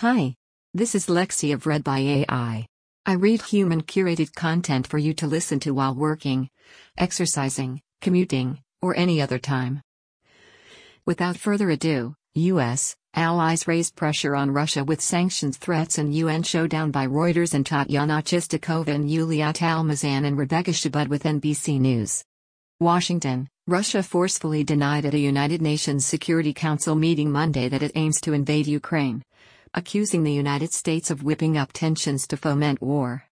Hi. This is Lexi of Read by AI. I read human curated content for you to listen to while working, exercising, commuting, or any other time. Without further ado, US allies raised pressure on Russia with sanctions threats and UN showdown by Reuters and Tatyana Chistikova and Yulia Talmazan and Rebecca Shabad with NBC News. Washington, Russia forcefully denied at a United Nations Security Council meeting Monday that it aims to invade Ukraine, accusing the United States of whipping up tensions to foment war.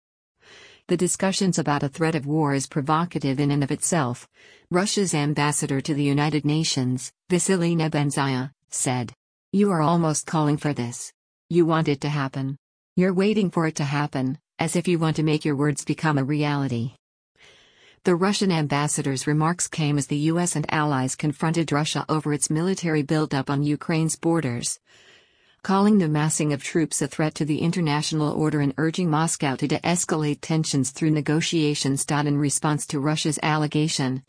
The discussions about a threat of war is provocative in and of itself, Russia's ambassador to the United Nations, Vasily Nebenzia, said. You are almost calling for this. You want it to happen. You're waiting for it to happen, as if you want to make your words become a reality. The Russian ambassador's remarks came as the US and allies confronted Russia over its military buildup on Ukraine's borders, calling the massing of troops a threat to the international order and urging Moscow to de escalate tensions through negotiations. In response to Russia's allegation,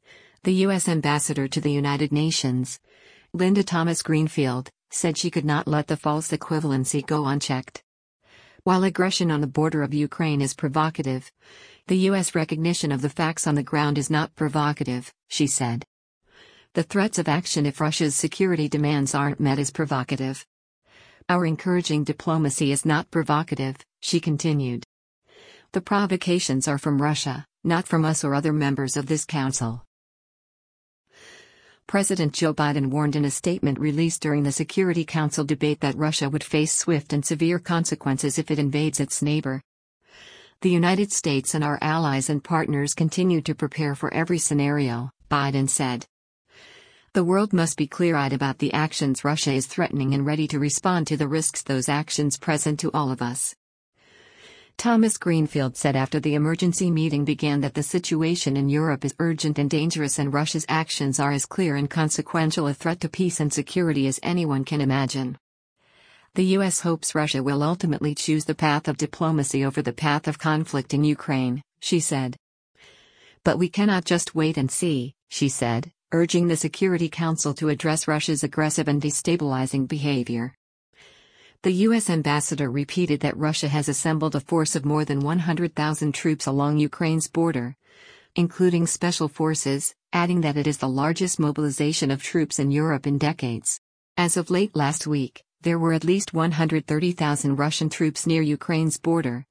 the U.S. ambassador to the United Nations, Linda Thomas Greenfield, said she could not let the false equivalency go unchecked. While aggression on the border of Ukraine is provocative, the U.S. recognition of the facts on the ground is not provocative, she said. The threats of action if Russia's security demands aren't met is provocative. Our encouraging diplomacy is not provocative, she continued. The provocations are from Russia, not from us or other members of this council. President Joe Biden warned in a statement released during the Security Council debate that Russia would face swift and severe consequences if it invades its neighbor. The United States and our allies and partners continue to prepare for every scenario, Biden said. The world must be clear eyed about the actions Russia is threatening and ready to respond to the risks those actions present to all of us. Thomas Greenfield said after the emergency meeting began that the situation in Europe is urgent and dangerous and Russia's actions are as clear and consequential a threat to peace and security as anyone can imagine. The U.S. hopes Russia will ultimately choose the path of diplomacy over the path of conflict in Ukraine, she said. But we cannot just wait and see, she said urging the Security Council to address Russia's aggressive and destabilizing behavior. The U.S. ambassador repeated that Russia has assembled a force of more than 100,000 troops along Ukraine's border, including special forces, adding that it is the largest mobilization of troops in Europe in decades. As of late last week, there were at least 130,000 Russian troops near Ukraine's border,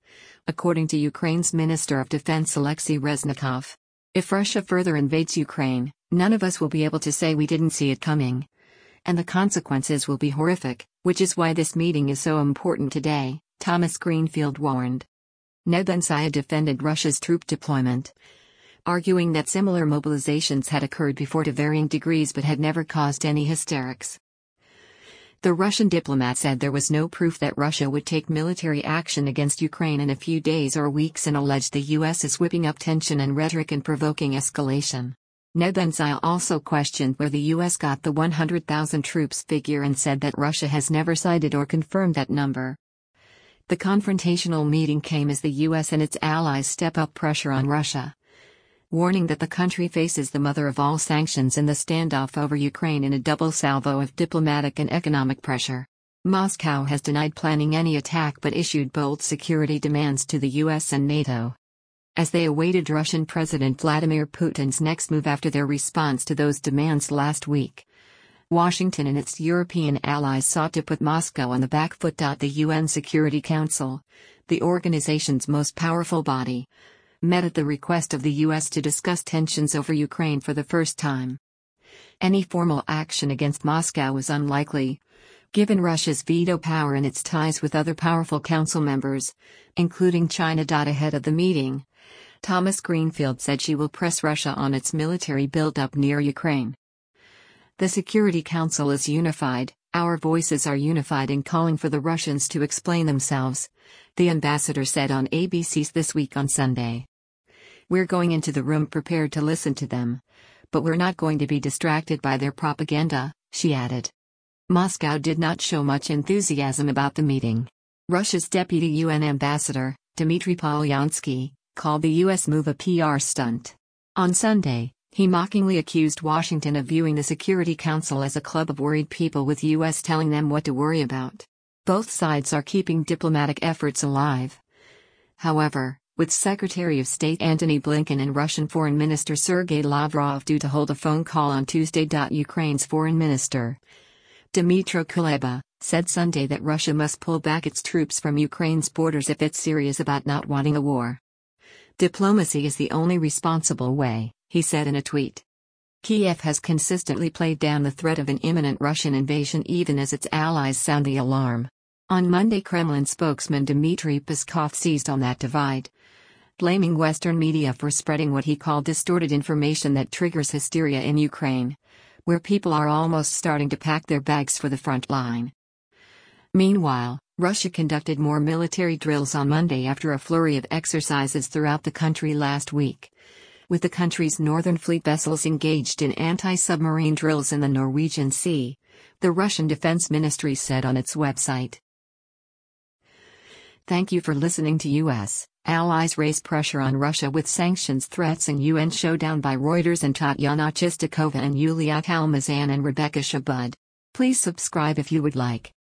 according to Ukraine's Minister of Defense Alexei Reznikov. If Russia further invades Ukraine, none of us will be able to say we didn't see it coming. And the consequences will be horrific, which is why this meeting is so important today, Thomas Greenfield warned. Nebenzia defended Russia's troop deployment, arguing that similar mobilizations had occurred before to varying degrees but had never caused any hysterics. The Russian diplomat said there was no proof that Russia would take military action against Ukraine in a few days or weeks and alleged the U.S. is whipping up tension and rhetoric and provoking escalation. Nebenzia also questioned where the U.S. got the 100,000 troops figure and said that Russia has never cited or confirmed that number. The confrontational meeting came as the U.S. and its allies step up pressure on Russia warning that the country faces the mother of all sanctions in the standoff over Ukraine in a double salvo of diplomatic and economic pressure. Moscow has denied planning any attack but issued bold security demands to the US and NATO. As they awaited Russian President Vladimir Putin's next move after their response to those demands last week, Washington and its European allies sought to put Moscow on the back foot. The UN Security Council, the organization's most powerful body, met at the request of the U.S. to discuss tensions over Ukraine for the first time. Any formal action against Moscow was unlikely, given Russia's veto power and its ties with other powerful council members, including China. Ahead of the meeting, Thomas Greenfield said she will press Russia on its military buildup near Ukraine. The Security Council is unified, our voices are unified in calling for the Russians to explain themselves, the ambassador said on ABC's This Week on Sunday. We're going into the room prepared to listen to them. But we're not going to be distracted by their propaganda, she added. Moscow did not show much enthusiasm about the meeting. Russia's deputy UN ambassador, Dmitry Polyansky, called the U.S. move a PR stunt. On Sunday, he mockingly accused Washington of viewing the Security Council as a club of worried people with U.S. telling them what to worry about. Both sides are keeping diplomatic efforts alive. However, with Secretary of State Antony Blinken and Russian Foreign Minister Sergei Lavrov due to hold a phone call on Tuesday. Ukraine's Foreign Minister, Dmytro Kuleba, said Sunday that Russia must pull back its troops from Ukraine's borders if it's serious about not wanting a war. Diplomacy is the only responsible way, he said in a tweet. Kiev has consistently played down the threat of an imminent Russian invasion even as its allies sound the alarm. On Monday, Kremlin spokesman Dmitry Peskov seized on that divide, blaming Western media for spreading what he called distorted information that triggers hysteria in Ukraine, where people are almost starting to pack their bags for the front line. Meanwhile, Russia conducted more military drills on Monday after a flurry of exercises throughout the country last week. With the country's northern fleet vessels engaged in anti submarine drills in the Norwegian Sea, the Russian Defense Ministry said on its website. Thank you for listening to U.S. Allies raise pressure on Russia with sanctions threats and UN showdown by Reuters and Tatyana Chistikova and Yulia Talmazan and Rebecca Shabad. Please subscribe if you would like.